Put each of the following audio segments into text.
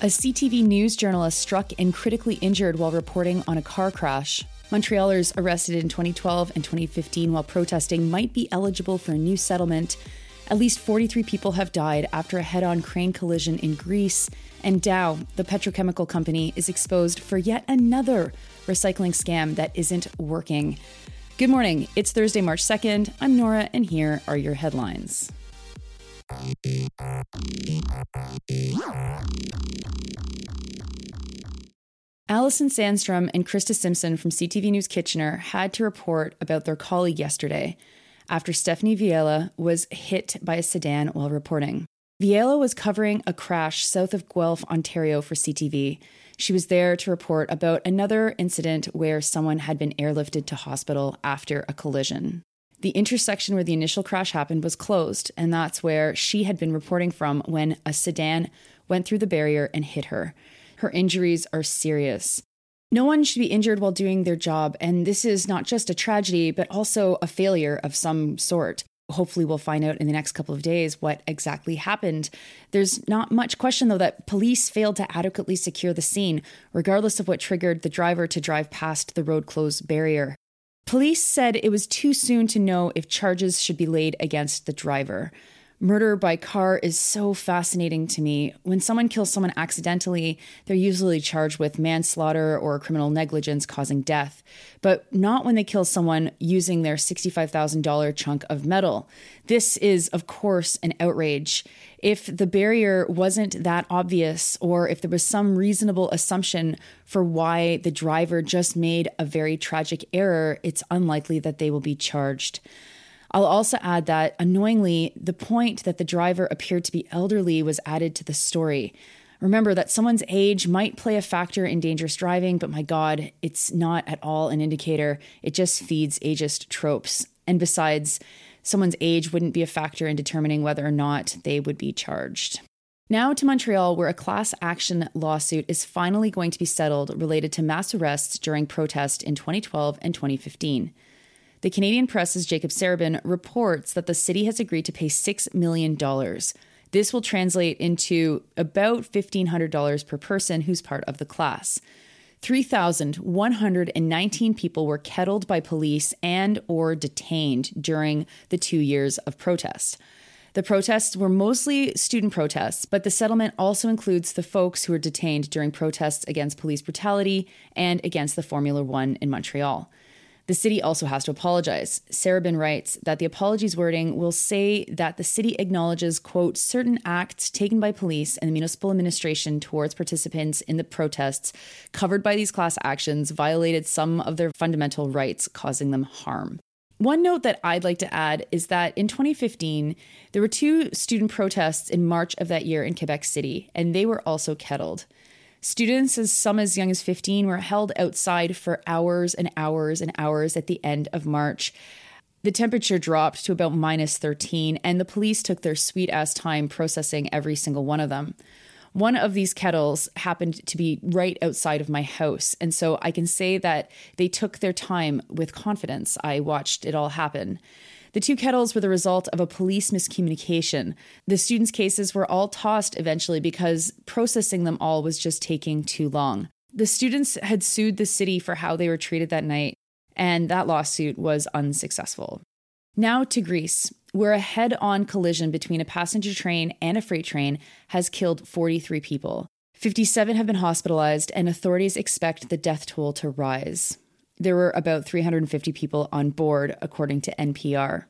A CTV News journalist struck and critically injured while reporting on a car crash. Montrealers arrested in 2012 and 2015 while protesting might be eligible for a new settlement. At least 43 people have died after a head on crane collision in Greece. And Dow, the petrochemical company, is exposed for yet another recycling scam that isn't working. Good morning. It's Thursday, March 2nd. I'm Nora, and here are your headlines. Allison Sandstrom and Krista Simpson from CTV News Kitchener had to report about their colleague yesterday after Stephanie Villella was hit by a sedan while reporting. Villella was covering a crash south of Guelph, Ontario for CTV. She was there to report about another incident where someone had been airlifted to hospital after a collision. The intersection where the initial crash happened was closed, and that's where she had been reporting from when a sedan went through the barrier and hit her. Her injuries are serious. No one should be injured while doing their job, and this is not just a tragedy, but also a failure of some sort. Hopefully, we'll find out in the next couple of days what exactly happened. There's not much question, though, that police failed to adequately secure the scene, regardless of what triggered the driver to drive past the road closed barrier. Police said it was too soon to know if charges should be laid against the driver. Murder by car is so fascinating to me. When someone kills someone accidentally, they're usually charged with manslaughter or criminal negligence causing death, but not when they kill someone using their $65,000 chunk of metal. This is, of course, an outrage. If the barrier wasn't that obvious, or if there was some reasonable assumption for why the driver just made a very tragic error, it's unlikely that they will be charged. I'll also add that, annoyingly, the point that the driver appeared to be elderly was added to the story. Remember that someone's age might play a factor in dangerous driving, but my God, it's not at all an indicator. It just feeds ageist tropes. And besides, someone's age wouldn't be a factor in determining whether or not they would be charged. Now to Montreal, where a class action lawsuit is finally going to be settled related to mass arrests during protest in 2012 and 2015. The Canadian Press's Jacob Serebrin reports that the city has agreed to pay $6 million. This will translate into about $1,500 per person who's part of the class. 3,119 people were kettled by police and or detained during the 2 years of protest. The protests were mostly student protests, but the settlement also includes the folks who were detained during protests against police brutality and against the Formula 1 in Montreal. The city also has to apologize. Serebrin writes that the apologies wording will say that the city acknowledges, quote, certain acts taken by police and the municipal administration towards participants in the protests covered by these class actions violated some of their fundamental rights, causing them harm. One note that I'd like to add is that in 2015, there were two student protests in March of that year in Quebec City, and they were also kettled. Students, as some as young as 15, were held outside for hours and hours and hours at the end of March. The temperature dropped to about minus 13, and the police took their sweet ass time processing every single one of them. One of these kettles happened to be right outside of my house, and so I can say that they took their time with confidence. I watched it all happen. The two kettles were the result of a police miscommunication. The students' cases were all tossed eventually because processing them all was just taking too long. The students had sued the city for how they were treated that night, and that lawsuit was unsuccessful. Now to Greece, where a head on collision between a passenger train and a freight train has killed 43 people. 57 have been hospitalized, and authorities expect the death toll to rise. There were about 350 people on board, according to NPR.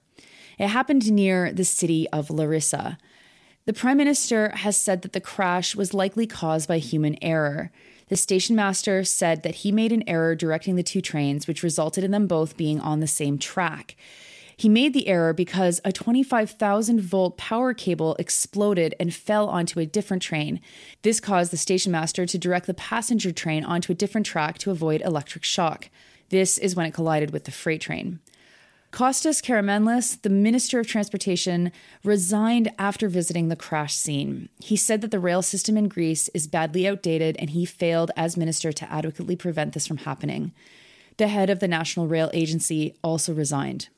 It happened near the city of Larissa. The prime minister has said that the crash was likely caused by human error. The station master said that he made an error directing the two trains, which resulted in them both being on the same track. He made the error because a 25,000 volt power cable exploded and fell onto a different train. This caused the station master to direct the passenger train onto a different track to avoid electric shock. This is when it collided with the freight train. Kostas Karamanlis, the Minister of Transportation, resigned after visiting the crash scene. He said that the rail system in Greece is badly outdated and he failed as minister to adequately prevent this from happening. The head of the National Rail Agency also resigned.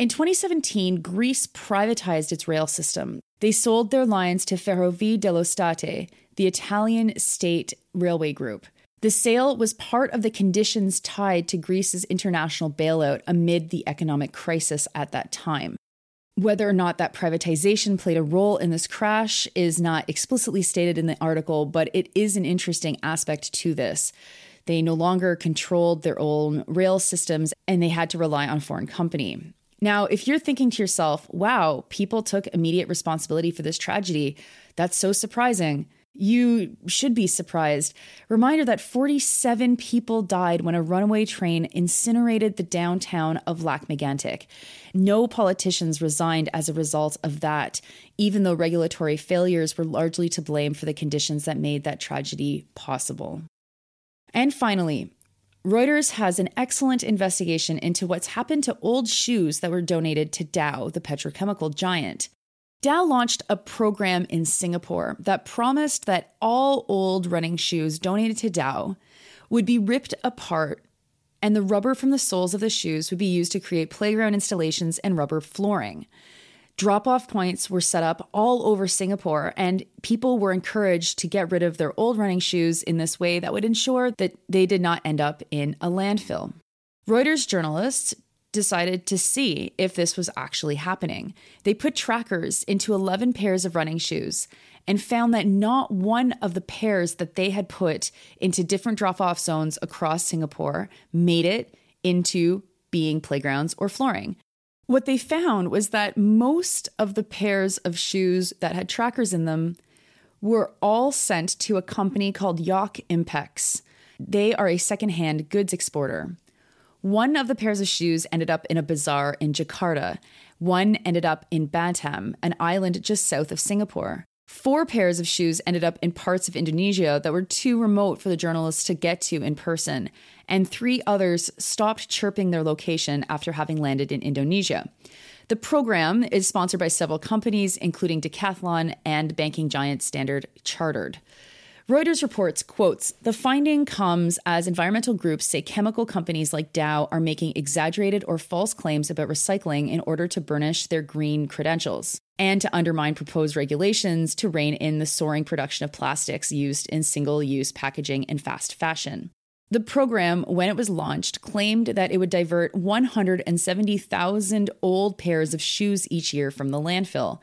In 2017, Greece privatized its rail system. They sold their lines to Ferrovie dello Stato, the Italian state railway group. The sale was part of the conditions tied to Greece's international bailout amid the economic crisis at that time. Whether or not that privatization played a role in this crash is not explicitly stated in the article, but it is an interesting aspect to this. They no longer controlled their own rail systems and they had to rely on foreign company. Now, if you're thinking to yourself, wow, people took immediate responsibility for this tragedy, that's so surprising you should be surprised. Reminder that 47 people died when a runaway train incinerated the downtown of Lac-Mégantic. No politicians resigned as a result of that, even though regulatory failures were largely to blame for the conditions that made that tragedy possible. And finally, Reuters has an excellent investigation into what's happened to old shoes that were donated to Dow, the petrochemical giant. Dow launched a program in Singapore that promised that all old running shoes donated to Dow would be ripped apart and the rubber from the soles of the shoes would be used to create playground installations and rubber flooring. Drop off points were set up all over Singapore, and people were encouraged to get rid of their old running shoes in this way that would ensure that they did not end up in a landfill. Reuters journalists decided to see if this was actually happening. They put trackers into 11 pairs of running shoes and found that not one of the pairs that they had put into different drop off zones across Singapore made it into being playgrounds or flooring. What they found was that most of the pairs of shoes that had trackers in them were all sent to a company called Yok Impex. They are a secondhand goods exporter. One of the pairs of shoes ended up in a bazaar in Jakarta. One ended up in Batam, an island just south of Singapore. Four pairs of shoes ended up in parts of Indonesia that were too remote for the journalists to get to in person, and three others stopped chirping their location after having landed in Indonesia. The program is sponsored by several companies, including Decathlon and banking giant Standard Chartered. Reuters reports, quotes, the finding comes as environmental groups say chemical companies like Dow are making exaggerated or false claims about recycling in order to burnish their green credentials and to undermine proposed regulations to rein in the soaring production of plastics used in single use packaging in fast fashion. The program, when it was launched, claimed that it would divert 170,000 old pairs of shoes each year from the landfill.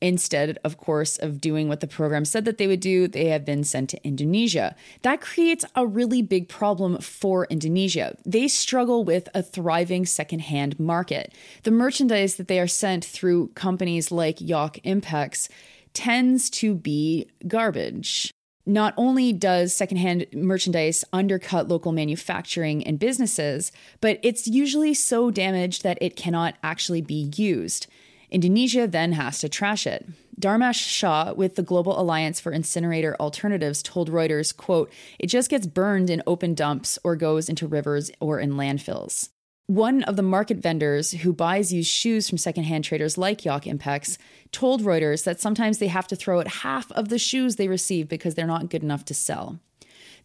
Instead, of course, of doing what the program said that they would do, they have been sent to Indonesia. That creates a really big problem for Indonesia. They struggle with a thriving secondhand market. The merchandise that they are sent through companies like Yok Impex tends to be garbage. Not only does secondhand merchandise undercut local manufacturing and businesses, but it's usually so damaged that it cannot actually be used. Indonesia then has to trash it. Dharmesh Shah with the Global Alliance for Incinerator Alternatives told Reuters, quote, "It just gets burned in open dumps or goes into rivers or in landfills." One of the market vendors who buys used shoes from secondhand traders like Yok Impex told Reuters that sometimes they have to throw out half of the shoes they receive because they're not good enough to sell.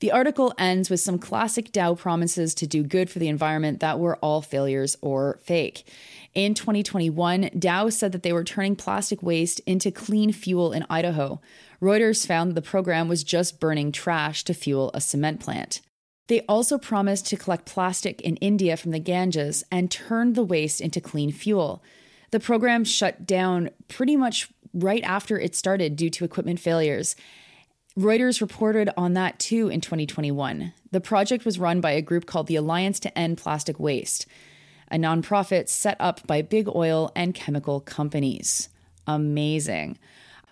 The article ends with some classic Dow promises to do good for the environment that were all failures or fake. In 2021, Dow said that they were turning plastic waste into clean fuel in Idaho. Reuters found that the program was just burning trash to fuel a cement plant. They also promised to collect plastic in India from the Ganges and turn the waste into clean fuel. The program shut down pretty much right after it started due to equipment failures. Reuters reported on that too in 2021. The project was run by a group called the Alliance to End Plastic Waste a nonprofit set up by big oil and chemical companies. Amazing.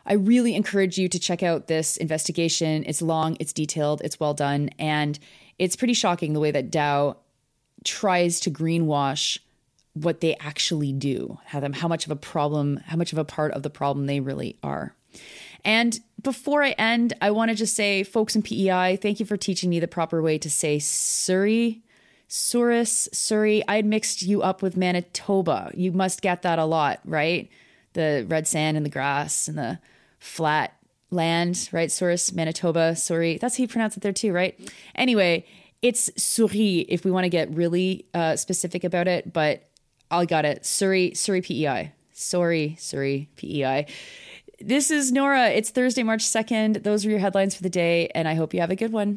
I really encourage you to check out this investigation. It's long, it's detailed, it's well done, and it's pretty shocking the way that Dow tries to greenwash what they actually do, how them how much of a problem, how much of a part of the problem they really are. And before I end, I want to just say, folks in PEI, thank you for teaching me the proper way to say Surrey Souris, Surrey. I had mixed you up with Manitoba. You must get that a lot, right? The red sand and the grass and the flat land, right? Souris, Manitoba, Surrey. That's how you pronounce it there too, right? Anyway, it's Surrey if we want to get really uh, specific about it, but I got it. Surrey, Surrey PEI. Sorry, Surrey PEI. This is Nora. It's Thursday, March 2nd. Those are your headlines for the day, and I hope you have a good one.